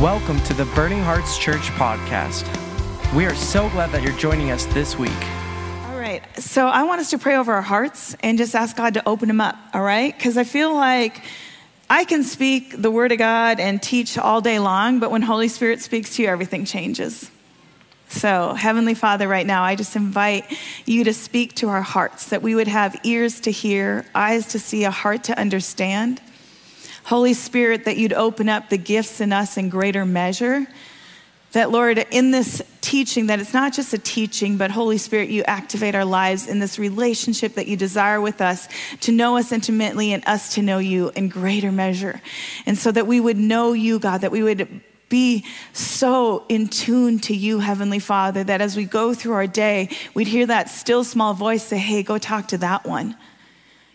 Welcome to the Burning Hearts Church podcast. We are so glad that you're joining us this week. All right. So I want us to pray over our hearts and just ask God to open them up, all right? Because I feel like I can speak the word of God and teach all day long, but when Holy Spirit speaks to you, everything changes. So, Heavenly Father, right now, I just invite you to speak to our hearts, that we would have ears to hear, eyes to see, a heart to understand. Holy Spirit, that you'd open up the gifts in us in greater measure. That, Lord, in this teaching, that it's not just a teaching, but Holy Spirit, you activate our lives in this relationship that you desire with us to know us intimately and us to know you in greater measure. And so that we would know you, God, that we would be so in tune to you, Heavenly Father, that as we go through our day, we'd hear that still small voice say, Hey, go talk to that one.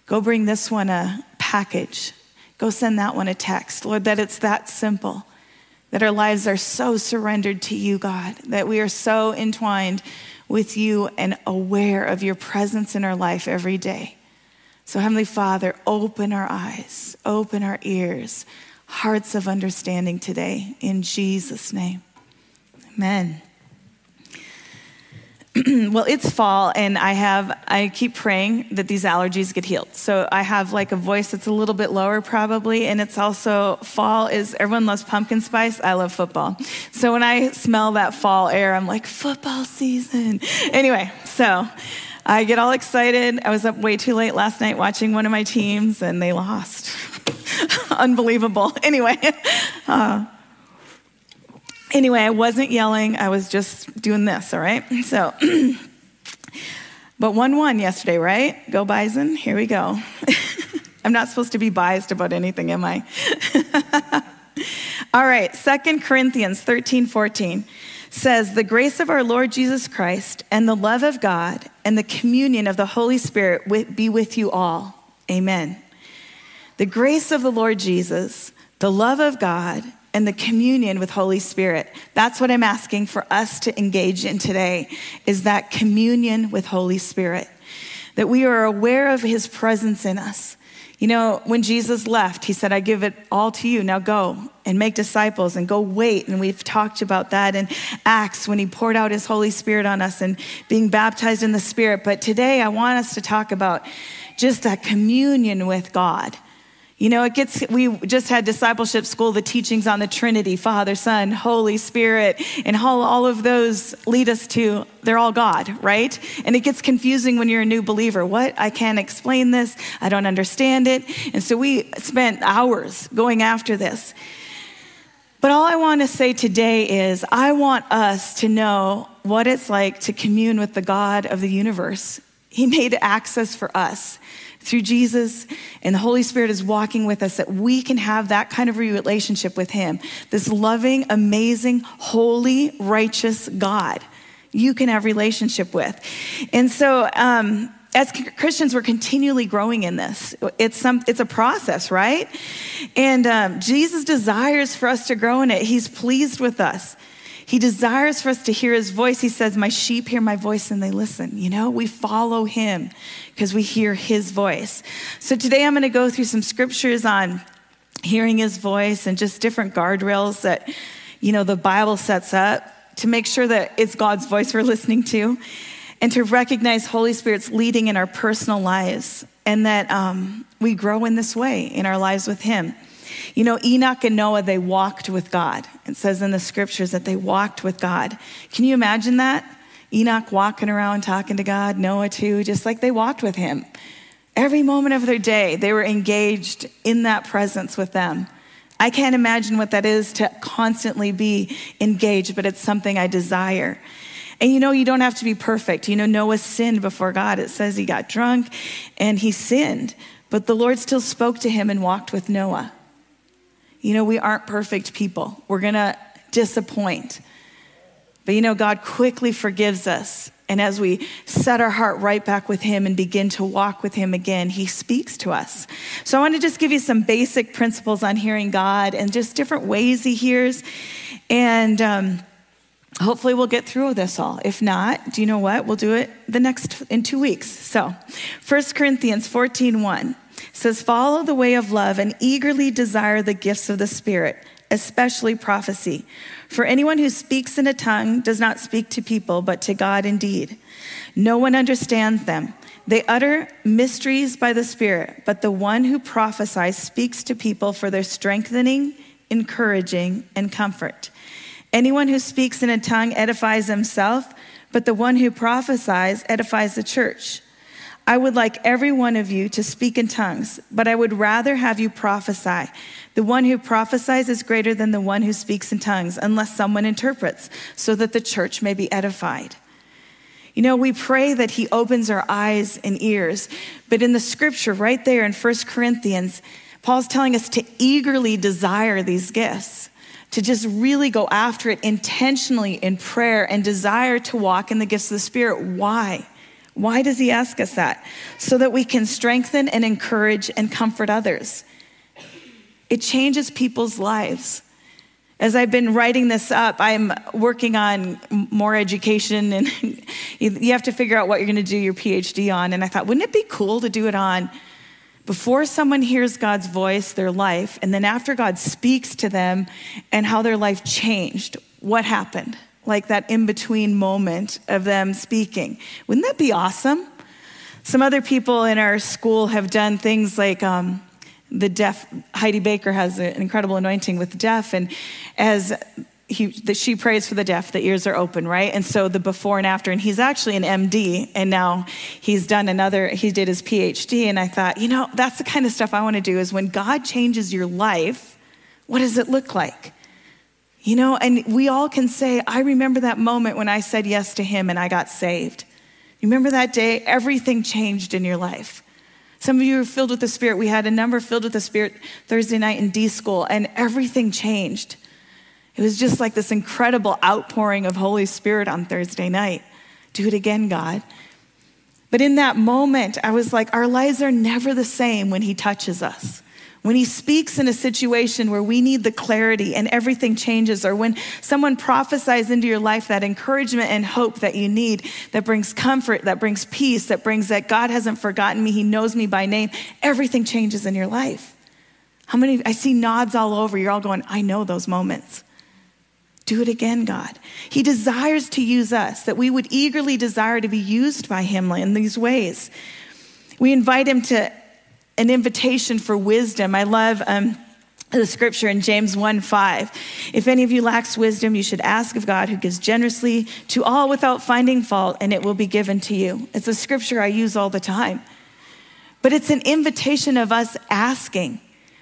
Go bring this one a package. Go send that one a text. Lord, that it's that simple, that our lives are so surrendered to you, God, that we are so entwined with you and aware of your presence in our life every day. So, Heavenly Father, open our eyes, open our ears, hearts of understanding today. In Jesus' name. Amen. well, it's fall, and I have, I keep praying that these allergies get healed. So I have like a voice that's a little bit lower, probably, and it's also fall is everyone loves pumpkin spice. I love football. So when I smell that fall air, I'm like, football season. Anyway, so I get all excited. I was up way too late last night watching one of my teams, and they lost. Unbelievable. Anyway, uh, Anyway, I wasn't yelling, I was just doing this, all right? So, but 1 1 yesterday, right? Go Bison. Here we go. I'm not supposed to be biased about anything, am I? all right, Second Corinthians 13 14 says, The grace of our Lord Jesus Christ and the love of God and the communion of the Holy Spirit be with you all. Amen. The grace of the Lord Jesus, the love of God, and the communion with Holy Spirit. That's what I'm asking for us to engage in today is that communion with Holy Spirit. That we are aware of his presence in us. You know, when Jesus left, he said, I give it all to you. Now go and make disciples and go wait. And we've talked about that in Acts when he poured out his Holy Spirit on us and being baptized in the Spirit. But today I want us to talk about just that communion with God you know, it gets, we just had discipleship school, the teachings on the Trinity, Father, Son, Holy Spirit, and all, all of those lead us to, they're all God, right? And it gets confusing when you're a new believer. What? I can't explain this. I don't understand it. And so we spent hours going after this. But all I want to say today is I want us to know what it's like to commune with the God of the universe. He made access for us through Jesus and the Holy Spirit is walking with us that we can have that kind of relationship with Him. This loving, amazing, holy, righteous God you can have relationship with. And so, um, as Christians, we're continually growing in this. It's some, it's a process, right? And um, Jesus desires for us to grow in it. He's pleased with us. He desires for us to hear his voice. He says, My sheep hear my voice and they listen. You know, we follow him because we hear his voice. So today I'm going to go through some scriptures on hearing his voice and just different guardrails that, you know, the Bible sets up to make sure that it's God's voice we're listening to and to recognize Holy Spirit's leading in our personal lives and that um, we grow in this way in our lives with him. You know, Enoch and Noah, they walked with God. It says in the scriptures that they walked with God. Can you imagine that? Enoch walking around talking to God, Noah too, just like they walked with him. Every moment of their day, they were engaged in that presence with them. I can't imagine what that is to constantly be engaged, but it's something I desire. And you know, you don't have to be perfect. You know, Noah sinned before God. It says he got drunk and he sinned, but the Lord still spoke to him and walked with Noah. You know, we aren't perfect people. We're going to disappoint. But you know, God quickly forgives us. And as we set our heart right back with Him and begin to walk with Him again, He speaks to us. So I want to just give you some basic principles on hearing God and just different ways He hears. And um, hopefully we'll get through this all. If not, do you know what? We'll do it the next in two weeks. So 1 Corinthians 14 1 says, Follow the way of love and eagerly desire the gifts of the Spirit, especially prophecy. For anyone who speaks in a tongue does not speak to people, but to God indeed. No one understands them. They utter mysteries by the Spirit, but the one who prophesies speaks to people for their strengthening, encouraging, and comfort. Anyone who speaks in a tongue edifies himself, but the one who prophesies edifies the church. I would like every one of you to speak in tongues, but I would rather have you prophesy. The one who prophesies is greater than the one who speaks in tongues, unless someone interprets, so that the church may be edified. You know, we pray that he opens our eyes and ears, but in the scripture right there in 1 Corinthians, Paul's telling us to eagerly desire these gifts, to just really go after it intentionally in prayer and desire to walk in the gifts of the Spirit. Why? Why does he ask us that? So that we can strengthen and encourage and comfort others. It changes people's lives. As I've been writing this up, I'm working on more education, and you have to figure out what you're going to do your PhD on. And I thought, wouldn't it be cool to do it on before someone hears God's voice, their life, and then after God speaks to them and how their life changed? What happened? Like that in between moment of them speaking. Wouldn't that be awesome? Some other people in our school have done things like um, the deaf, Heidi Baker has an incredible anointing with deaf, and as he, she prays for the deaf, the ears are open, right? And so the before and after, and he's actually an MD, and now he's done another, he did his PhD, and I thought, you know, that's the kind of stuff I want to do is when God changes your life, what does it look like? You know, and we all can say, I remember that moment when I said yes to him and I got saved. You remember that day? Everything changed in your life. Some of you are filled with the Spirit. We had a number filled with the Spirit Thursday night in D school, and everything changed. It was just like this incredible outpouring of Holy Spirit on Thursday night. Do it again, God. But in that moment, I was like, our lives are never the same when He touches us. When he speaks in a situation where we need the clarity and everything changes, or when someone prophesies into your life that encouragement and hope that you need, that brings comfort, that brings peace, that brings that God hasn't forgotten me, he knows me by name, everything changes in your life. How many, I see nods all over. You're all going, I know those moments. Do it again, God. He desires to use us, that we would eagerly desire to be used by Him in these ways. We invite Him to an invitation for wisdom. I love um, the scripture in James 1 5. If any of you lacks wisdom, you should ask of God, who gives generously to all without finding fault, and it will be given to you. It's a scripture I use all the time. But it's an invitation of us asking.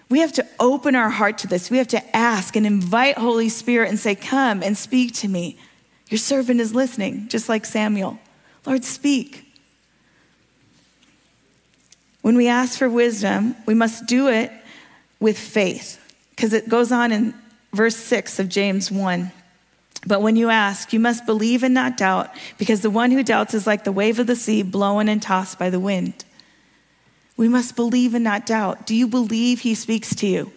We have to open our heart to this. We have to ask and invite Holy Spirit and say, Come and speak to me. Your servant is listening, just like Samuel. Lord, speak. When we ask for wisdom, we must do it with faith, because it goes on in verse 6 of James 1. But when you ask, you must believe and not doubt, because the one who doubts is like the wave of the sea blown and tossed by the wind. We must believe and not doubt. Do you believe he speaks to you?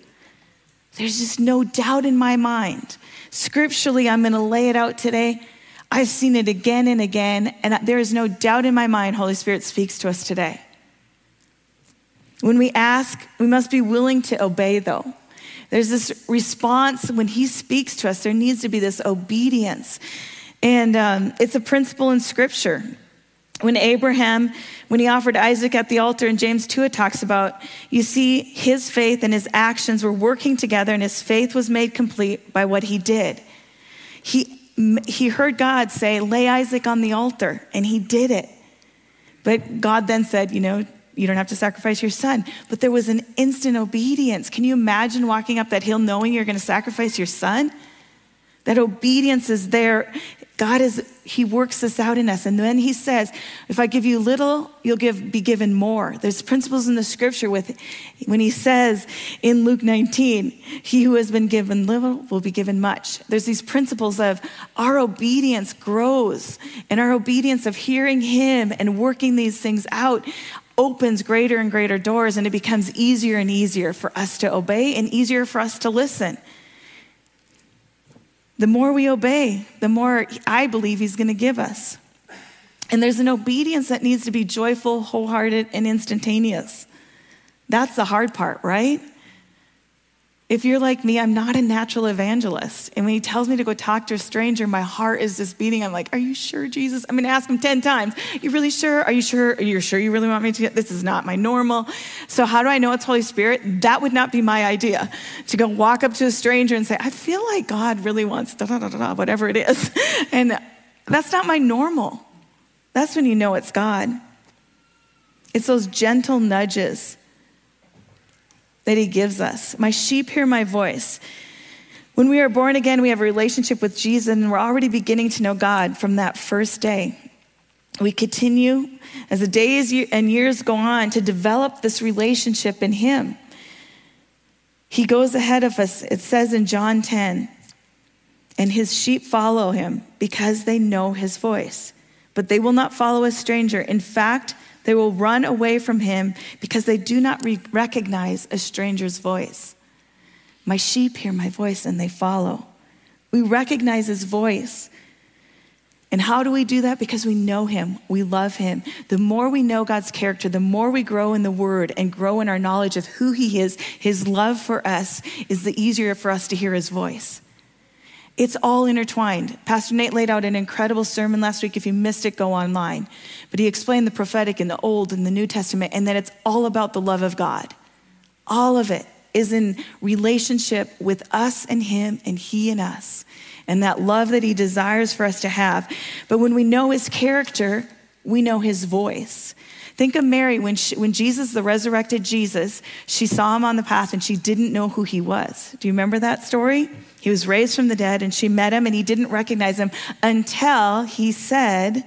There's just no doubt in my mind. Scripturally, I'm going to lay it out today. I've seen it again and again, and there is no doubt in my mind Holy Spirit speaks to us today. When we ask, we must be willing to obey, though. There's this response when he speaks to us, there needs to be this obedience. And um, it's a principle in scripture. When Abraham, when he offered Isaac at the altar and James 2, it talks about, you see, his faith and his actions were working together, and his faith was made complete by what he did. He, he heard God say, lay Isaac on the altar, and he did it. But God then said, you know, you don't have to sacrifice your son. But there was an instant obedience. Can you imagine walking up that hill knowing you're going to sacrifice your son? That obedience is there. God is, He works this out in us. And then He says, if I give you little, you'll give, be given more. There's principles in the scripture with when He says in Luke 19, He who has been given little will be given much. There's these principles of our obedience grows and our obedience of hearing Him and working these things out opens greater and greater doors, and it becomes easier and easier for us to obey and easier for us to listen. The more we obey, the more I believe He's going to give us. And there's an obedience that needs to be joyful, wholehearted, and instantaneous. That's the hard part, right? If you're like me, I'm not a natural evangelist. And when he tells me to go talk to a stranger, my heart is just beating. I'm like, Are you sure, Jesus? I'm to ask him 10 times. You really sure? Are you sure? Are you sure you really want me to? This is not my normal. So, how do I know it's Holy Spirit? That would not be my idea to go walk up to a stranger and say, I feel like God really wants da da da da, whatever it is. And that's not my normal. That's when you know it's God. It's those gentle nudges that he gives us. My sheep hear my voice. When we are born again, we have a relationship with Jesus, and we're already beginning to know God from that first day. We continue as the days and years go on to develop this relationship in Him. He goes ahead of us. It says in John 10, and his sheep follow him because they know his voice. But they will not follow a stranger. In fact, they will run away from him because they do not re- recognize a stranger's voice. My sheep hear my voice and they follow. We recognize his voice. And how do we do that? Because we know him, we love him. The more we know God's character, the more we grow in the word and grow in our knowledge of who he is, his love for us, is the easier for us to hear his voice. It's all intertwined. Pastor Nate laid out an incredible sermon last week. If you missed it, go online. But he explained the prophetic in the Old and the New Testament, and that it's all about the love of God. All of it is in relationship with us and him, and he and us, and that love that he desires for us to have. But when we know his character, we know his voice. Think of Mary when, she, when Jesus, the resurrected Jesus, she saw him on the path and she didn't know who he was. Do you remember that story? He was raised from the dead and she met him and he didn't recognize him until he said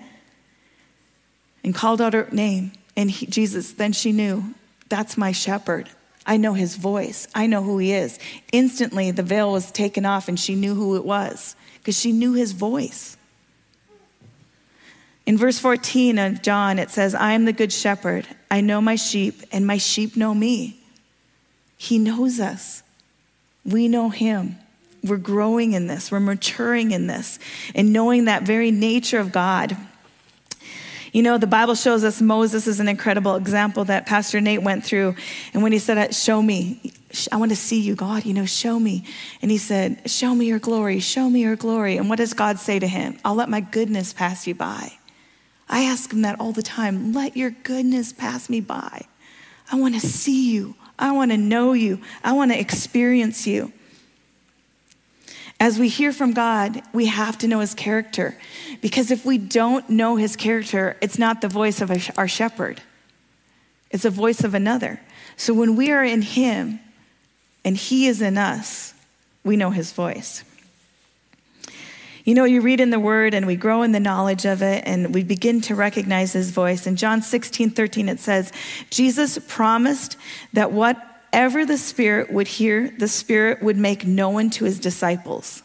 and called out her name. And he, Jesus, then she knew, that's my shepherd. I know his voice. I know who he is. Instantly, the veil was taken off and she knew who it was because she knew his voice. In verse 14 of John, it says, I am the good shepherd. I know my sheep, and my sheep know me. He knows us. We know him. We're growing in this, we're maturing in this, and knowing that very nature of God. You know, the Bible shows us Moses is an incredible example that Pastor Nate went through. And when he said, Show me, I want to see you, God, you know, show me. And he said, Show me your glory, show me your glory. And what does God say to him? I'll let my goodness pass you by. I ask him that all the time. Let your goodness pass me by. I want to see you. I want to know you. I want to experience you. As we hear from God, we have to know his character. Because if we don't know his character, it's not the voice of our shepherd, it's the voice of another. So when we are in him and he is in us, we know his voice. You know, you read in the word and we grow in the knowledge of it and we begin to recognize his voice. In John 16, 13, it says, Jesus promised that whatever the Spirit would hear, the Spirit would make known to his disciples.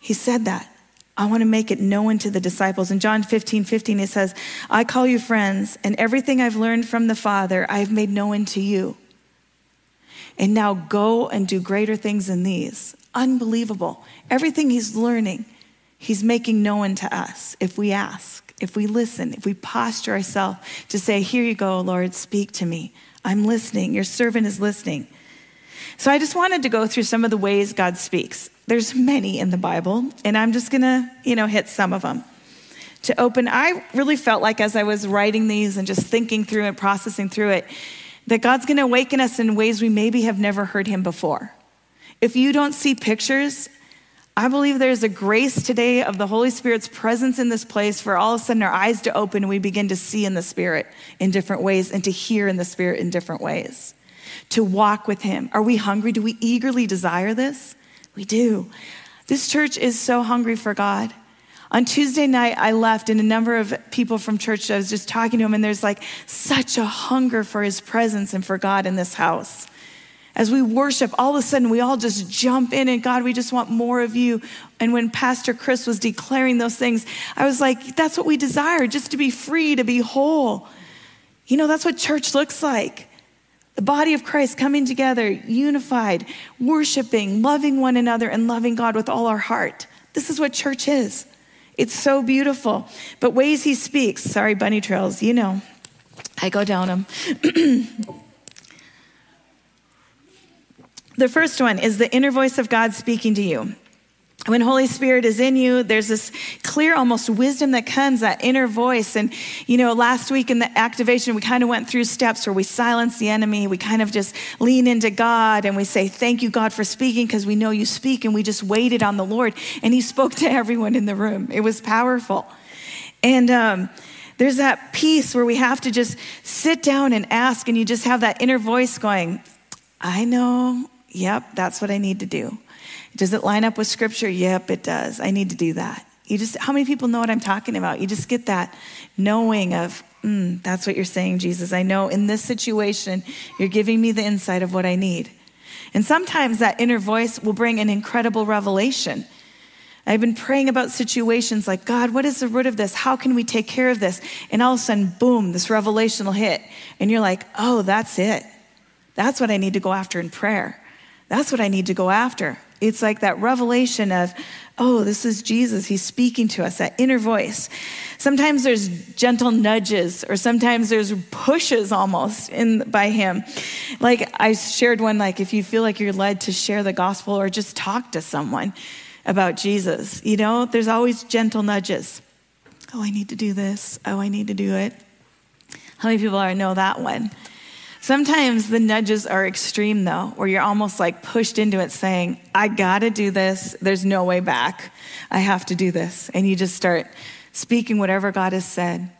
He said that. I want to make it known to the disciples. In John 15, 15, it says, I call you friends, and everything I've learned from the Father, I have made known to you. And now go and do greater things than these unbelievable. Everything he's learning, he's making known to us if we ask, if we listen, if we posture ourselves to say, Here you go, Lord, speak to me. I'm listening. Your servant is listening. So I just wanted to go through some of the ways God speaks. There's many in the Bible, and I'm just going to, you know, hit some of them. To open, I really felt like as I was writing these and just thinking through and processing through it, that God's going to awaken us in ways we maybe have never heard him before. If you don't see pictures, I believe there's a grace today of the Holy Spirit's presence in this place for all of a sudden our eyes to open and we begin to see in the Spirit in different ways and to hear in the Spirit in different ways. To walk with Him. Are we hungry? Do we eagerly desire this? We do. This church is so hungry for God. On Tuesday night, I left, and a number of people from church, I was just talking to them, and there's like such a hunger for His presence and for God in this house as we worship, all of a sudden we all just jump in and God, we just want more of you. And when Pastor Chris was declaring those things, I was like, that's what we desire, just to be free, to be whole. You know, that's what church looks like. The body of Christ coming together, unified, worshiping, loving one another, and loving God with all our heart. This is what church is. It's so beautiful. But ways he speaks, sorry, bunny trails, you know, I go down them. The first one is the inner voice of God speaking to you. When Holy Spirit is in you, there's this clear, almost wisdom that comes, that inner voice. And, you know, last week in the activation, we kind of went through steps where we silence the enemy. We kind of just lean into God and we say, Thank you, God, for speaking, because we know you speak. And we just waited on the Lord. And He spoke to everyone in the room. It was powerful. And, um, there's that piece where we have to just sit down and ask, and you just have that inner voice going, I know, yep, that's what I need to do. Does it line up with scripture? Yep, it does. I need to do that. You just, how many people know what I'm talking about? You just get that knowing of, mm, that's what you're saying, Jesus. I know in this situation, you're giving me the insight of what I need. And sometimes that inner voice will bring an incredible revelation. I've been praying about situations like, God, what is the root of this? How can we take care of this? And all of a sudden, boom, this revelation will hit. And you're like, oh, that's it. That's what I need to go after in prayer. That's what I need to go after. It's like that revelation of, oh, this is Jesus. He's speaking to us, that inner voice. Sometimes there's gentle nudges, or sometimes there's pushes almost in by him. Like I shared one, like if you feel like you're led to share the gospel or just talk to someone about Jesus, you know, there's always gentle nudges. Oh, I need to do this. Oh, I need to do it. How many people are know that one? Sometimes the nudges are extreme, though, where you're almost like pushed into it saying, I gotta do this. There's no way back. I have to do this. And you just start speaking whatever God has said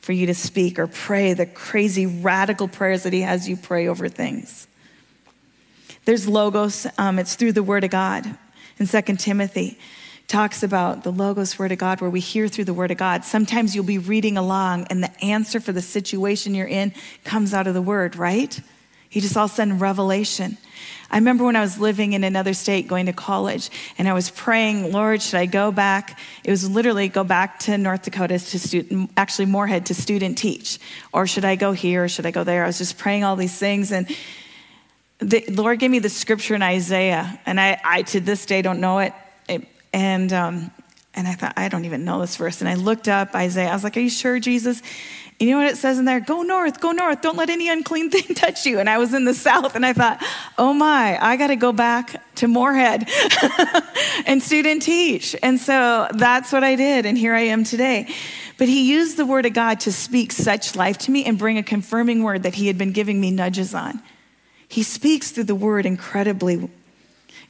for you to speak or pray the crazy radical prayers that He has you pray over things. There's logos, um, it's through the Word of God. In 2 Timothy, talks about the Logos Word of God, where we hear through the Word of God. Sometimes you'll be reading along, and the answer for the situation you're in comes out of the Word, right? He just all of a sudden revelation. I remember when I was living in another state going to college, and I was praying, Lord, should I go back? It was literally go back to North Dakota to student, actually Moorhead to student teach, or should I go here, or should I go there? I was just praying all these things, and the Lord gave me the scripture in Isaiah, and I, I to this day don't know it. And, um, and I thought, I don't even know this verse. And I looked up Isaiah. I was like, Are you sure, Jesus? You know what it says in there? Go north, go north. Don't let any unclean thing touch you. And I was in the south and I thought, oh my, I got to go back to Moorhead and student teach. And so that's what I did. And here I am today. But he used the word of God to speak such life to me and bring a confirming word that he had been giving me nudges on. He speaks through the word incredibly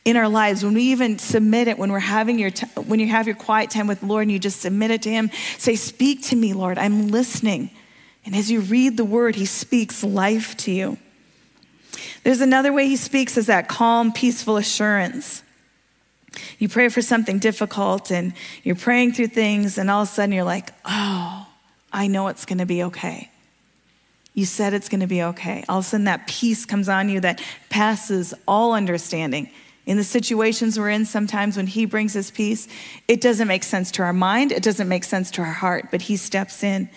in our lives when we even submit it when we're having your t- when you have your quiet time with the lord and you just submit it to him say speak to me lord. I'm listening. And as you read the word he speaks life to you. There's another way he speaks is that calm peaceful assurance. You pray for something difficult and you're praying through things and all of a sudden you're like oh i know it's going to be okay. You said it's going to be okay. All of a sudden, that peace comes on you that passes all understanding in the situations we're in, sometimes when He brings His peace, it doesn't make sense to our mind, it doesn't make sense to our heart, but He steps in.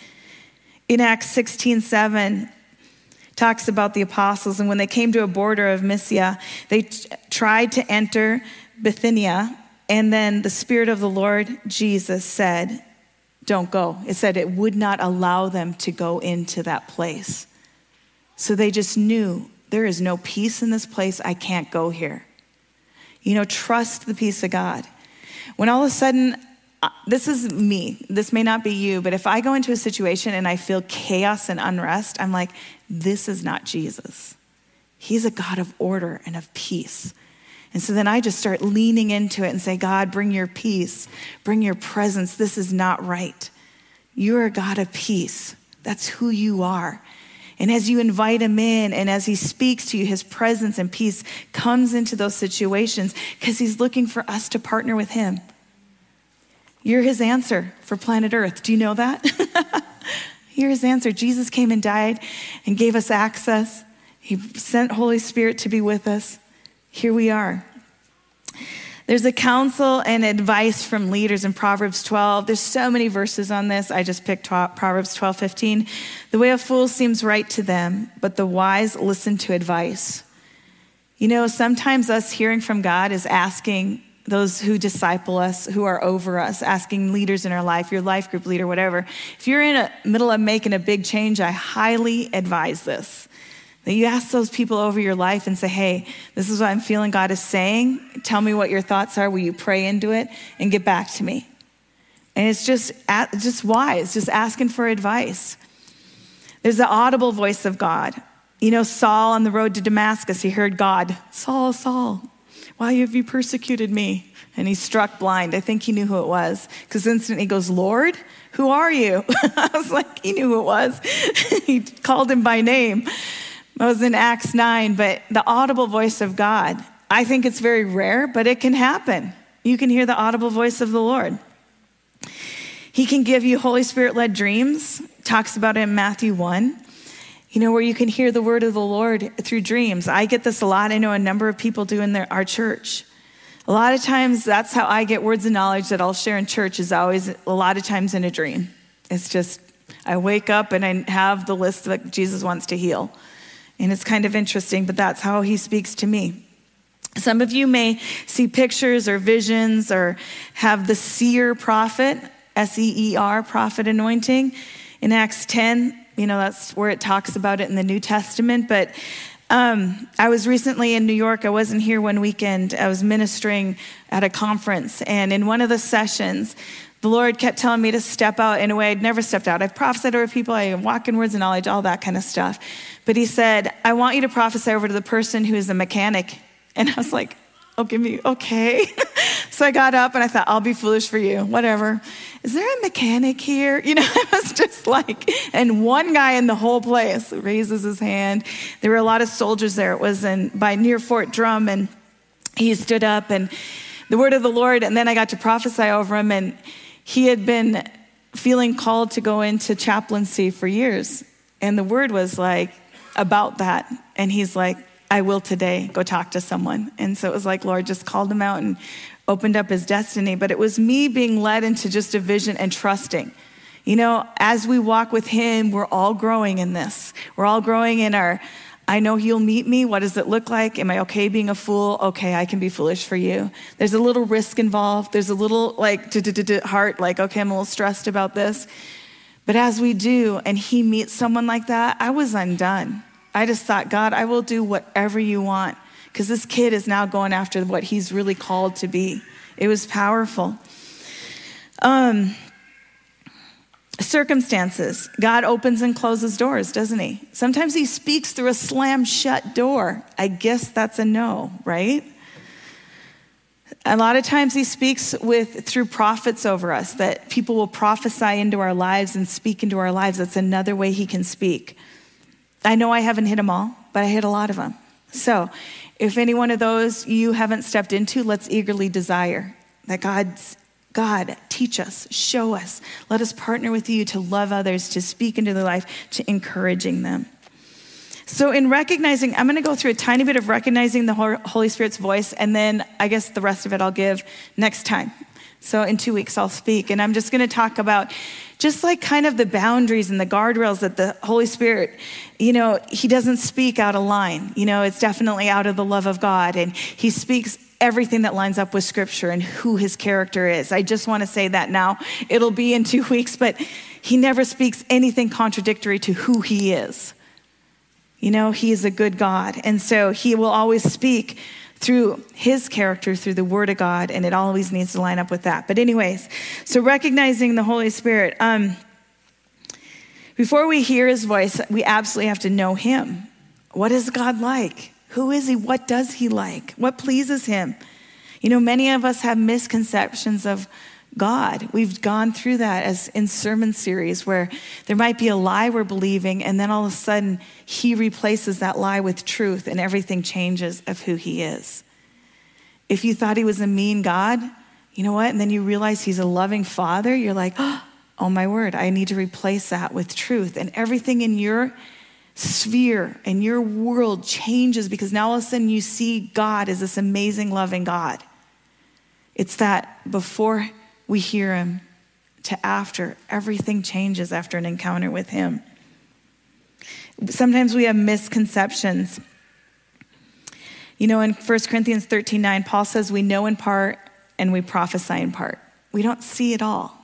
In Acts 16 7, talks about the apostles, and when they came to a border of Mysia, they t- tried to enter Bithynia, and then the Spirit of the Lord Jesus said, Don't go. It said it would not allow them to go into that place. So they just knew there is no peace in this place. I can't go here. You know, trust the peace of God. When all of a sudden, uh, this is me, this may not be you, but if I go into a situation and I feel chaos and unrest, I'm like, this is not Jesus. He's a God of order and of peace. And so then I just start leaning into it and say, God, bring your peace, bring your presence. This is not right. You're a God of peace. That's who you are. And as you invite him in and as he speaks to you, his presence and peace comes into those situations because he's looking for us to partner with him. You're his answer for planet Earth. Do you know that? You're his answer. Jesus came and died and gave us access. He sent Holy Spirit to be with us. Here we are. There's a counsel and advice from leaders in Proverbs 12. There's so many verses on this. I just picked Proverbs 12, 15. The way of fools seems right to them, but the wise listen to advice. You know, sometimes us hearing from God is asking those who disciple us, who are over us, asking leaders in our life, your life group leader, whatever. If you're in the middle of making a big change, I highly advise this. That you ask those people over your life and say, hey, this is what I'm feeling God is saying. Tell me what your thoughts are. Will you pray into it and get back to me? And it's just, just wise, just asking for advice. There's the audible voice of God. You know, Saul on the road to Damascus, he heard God, Saul, Saul, why have you persecuted me? And he struck blind. I think he knew who it was because instantly he goes, Lord, who are you? I was like, he knew who it was. he called him by name. That was in Acts 9, but the audible voice of God, I think it's very rare, but it can happen. You can hear the audible voice of the Lord. He can give you Holy Spirit led dreams, talks about it in Matthew 1. You know, where you can hear the word of the Lord through dreams. I get this a lot. I know a number of people do in their, our church. A lot of times, that's how I get words of knowledge that I'll share in church, is always a lot of times in a dream. It's just, I wake up and I have the list that Jesus wants to heal. And it's kind of interesting, but that's how he speaks to me. Some of you may see pictures or visions or have the seer prophet, S E E R, prophet anointing. In Acts 10, you know, that's where it talks about it in the New Testament. But um, I was recently in New York. I wasn't here one weekend. I was ministering at a conference. And in one of the sessions, the Lord kept telling me to step out in a way I'd never stepped out. I've prophesied over people, I walk in words of knowledge, all that kind of stuff. But he said, I want you to prophesy over to the person who is a mechanic. And I was like, oh, give me, okay. so I got up and I thought, I'll be foolish for you, whatever. Is there a mechanic here? You know, I was just like, and one guy in the whole place raises his hand. There were a lot of soldiers there. It was in, by near Fort Drum, and he stood up and the word of the Lord, and then I got to prophesy over him, and he had been feeling called to go into chaplaincy for years. And the word was like about that. And he's like, I will today go talk to someone. And so it was like, Lord just called him out and opened up his destiny. But it was me being led into just a vision and trusting. You know, as we walk with him, we're all growing in this. We're all growing in our I know he'll meet me. What does it look like? Am I okay being a fool? Okay, I can be foolish for you. There's a little risk involved. There's a little like heart, like, okay, I'm a little stressed about this. But as we do, and he meets someone like that, I was undone. I just thought, God, I will do whatever you want because this kid is now going after what he's really called to be. It was powerful. Um, circumstances. God opens and closes doors, doesn't he? Sometimes he speaks through a slam shut door. I guess that's a no, right? A lot of times he speaks with through prophets over us that people will prophesy into our lives and speak into our lives. That's another way he can speak. I know I haven't hit them all, but I hit a lot of them. So, if any one of those you haven't stepped into, let's eagerly desire that God's God, teach us, show us. Let us partner with you to love others, to speak into their life, to encouraging them. So, in recognizing, I'm going to go through a tiny bit of recognizing the Holy Spirit's voice, and then I guess the rest of it I'll give next time. So, in two weeks, I'll speak. And I'm just going to talk about just like kind of the boundaries and the guardrails that the Holy Spirit, you know, He doesn't speak out of line. You know, it's definitely out of the love of God. And He speaks everything that lines up with scripture and who his character is. I just want to say that now. It'll be in two weeks, but he never speaks anything contradictory to who he is. You know, he is a good God. And so he will always speak through his character, through the word of God, and it always needs to line up with that. But, anyways, so recognizing the Holy Spirit. Um, before we hear his voice, we absolutely have to know him. What is God like? Who is he? What does he like? What pleases him? You know, many of us have misconceptions of God. We've gone through that as in sermon series where there might be a lie we're believing, and then all of a sudden he replaces that lie with truth, and everything changes of who he is. If you thought he was a mean God, you know what? And then you realize he's a loving father, you're like, oh my word, I need to replace that with truth. And everything in your sphere and your world changes because now all of a sudden you see God as this amazing, loving God. It's that before we hear Him to after, everything changes after an encounter with Him. Sometimes we have misconceptions. You know, in 1 Corinthians 13 9, Paul says, We know in part and we prophesy in part. We don't see it all.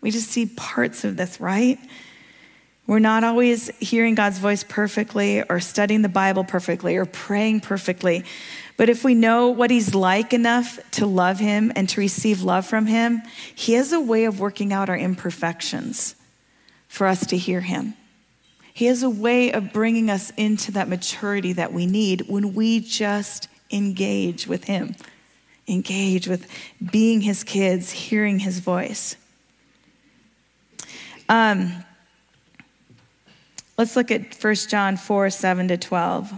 We just see parts of this, right? We're not always hearing God's voice perfectly or studying the Bible perfectly or praying perfectly. But if we know what He's like enough to love Him and to receive love from Him, He has a way of working out our imperfections for us to hear Him. He has a way of bringing us into that maturity that we need when we just engage with Him, engage with being His kids, hearing His voice. Um, Let's look at 1 John 4 7 to 12.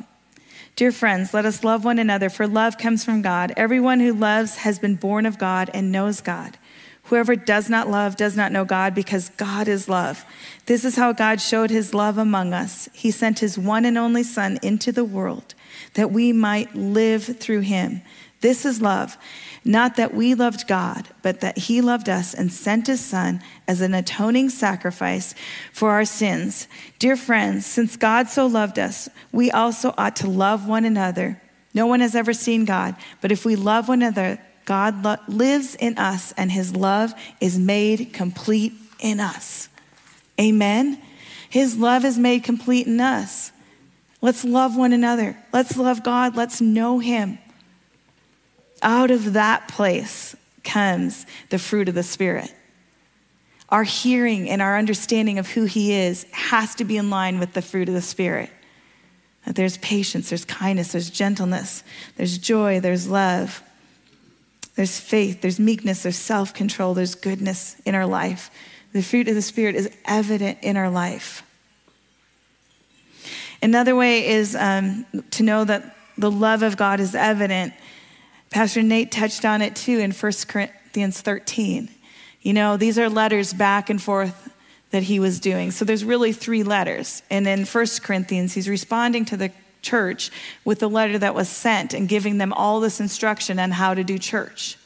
Dear friends, let us love one another, for love comes from God. Everyone who loves has been born of God and knows God. Whoever does not love does not know God, because God is love. This is how God showed his love among us. He sent his one and only Son into the world that we might live through him. This is love. Not that we loved God, but that He loved us and sent His Son as an atoning sacrifice for our sins. Dear friends, since God so loved us, we also ought to love one another. No one has ever seen God, but if we love one another, God lo- lives in us and His love is made complete in us. Amen. His love is made complete in us. Let's love one another. Let's love God. Let's know Him. Out of that place comes the fruit of the Spirit. Our hearing and our understanding of who He is has to be in line with the fruit of the Spirit. That there's patience, there's kindness, there's gentleness, there's joy, there's love, there's faith, there's meekness, there's self control, there's goodness in our life. The fruit of the Spirit is evident in our life. Another way is um, to know that the love of God is evident Pastor Nate touched on it too in 1 Corinthians 13. You know, these are letters back and forth that he was doing. So there's really three letters. And in 1 Corinthians, he's responding to the church with the letter that was sent and giving them all this instruction on how to do church.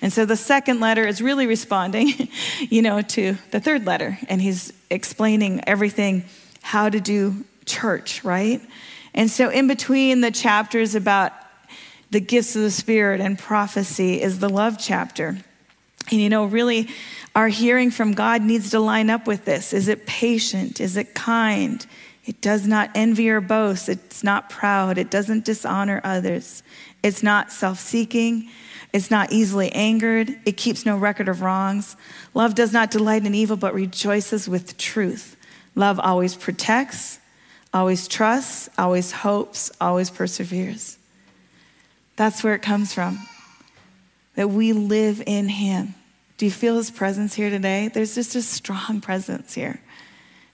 And so the second letter is really responding, you know, to the third letter. And he's explaining everything how to do church, right? And so in between the chapters about the gifts of the Spirit and prophecy is the love chapter. And you know, really, our hearing from God needs to line up with this. Is it patient? Is it kind? It does not envy or boast. It's not proud. It doesn't dishonor others. It's not self seeking. It's not easily angered. It keeps no record of wrongs. Love does not delight in evil, but rejoices with truth. Love always protects, always trusts, always hopes, always perseveres. That's where it comes from. That we live in Him. Do you feel His presence here today? There's just a strong presence here.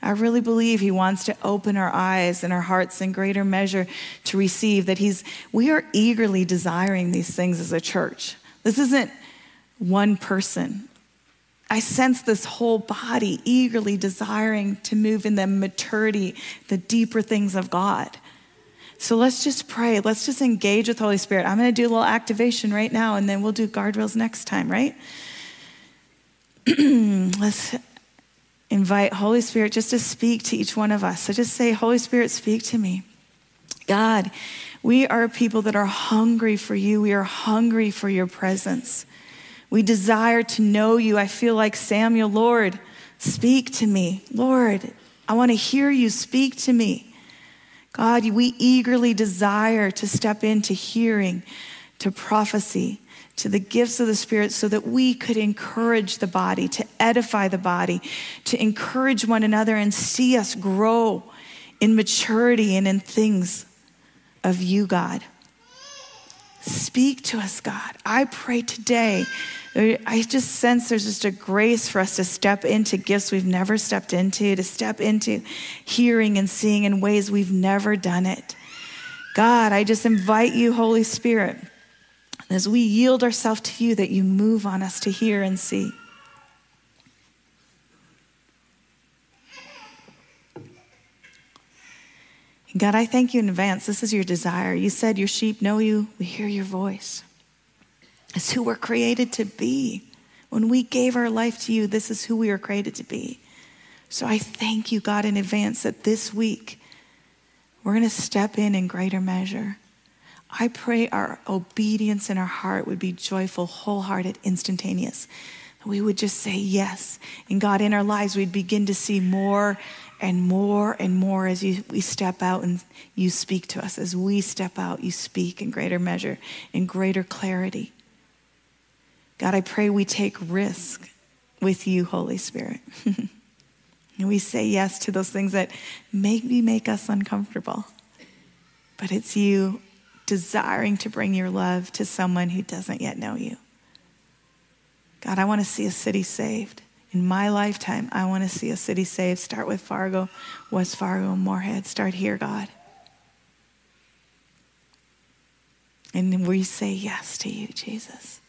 I really believe He wants to open our eyes and our hearts in greater measure to receive that He's, we are eagerly desiring these things as a church. This isn't one person. I sense this whole body eagerly desiring to move in the maturity, the deeper things of God. So let's just pray. Let's just engage with Holy Spirit. I'm going to do a little activation right now, and then we'll do guardrails next time, right? let's invite Holy Spirit just to speak to each one of us. So just say, Holy Spirit, speak to me. God, we are people that are hungry for you. We are hungry for your presence. We desire to know you. I feel like Samuel, Lord, speak to me. Lord, I want to hear you speak to me. God, we eagerly desire to step into hearing, to prophecy, to the gifts of the Spirit so that we could encourage the body, to edify the body, to encourage one another and see us grow in maturity and in things of you, God. Speak to us, God. I pray today I just sense there's just a grace for us to step into gifts we've never stepped into, to step into hearing and seeing in ways we've never done it. God, I just invite you, Holy Spirit, as we yield ourselves to you, that you move on us to hear and see. God, I thank you in advance. This is your desire. You said your sheep know you, we hear your voice. It's who we're created to be. When we gave our life to you, this is who we are created to be. So I thank you, God, in advance that this week we're going to step in in greater measure. I pray our obedience in our heart would be joyful, wholehearted, instantaneous. We would just say yes. And God, in our lives, we'd begin to see more and more and more as you, we step out and you speak to us. As we step out, you speak in greater measure, in greater clarity. God, I pray we take risk with you, Holy Spirit. and we say yes to those things that maybe make us uncomfortable. But it's you desiring to bring your love to someone who doesn't yet know you. God, I want to see a city saved. In my lifetime, I want to see a city saved. Start with Fargo, West Fargo, Moorhead. Start here, God. And we say yes to you, Jesus.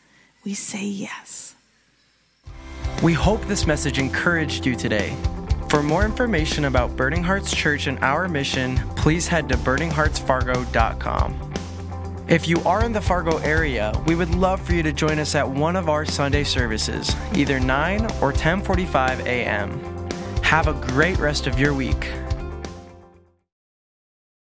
We say yes. We hope this message encouraged you today. For more information about Burning Hearts Church and our mission, please head to burningheartsfargo.com. If you are in the Fargo area, we would love for you to join us at one of our Sunday services, either 9 or 10:45 a.m. Have a great rest of your week.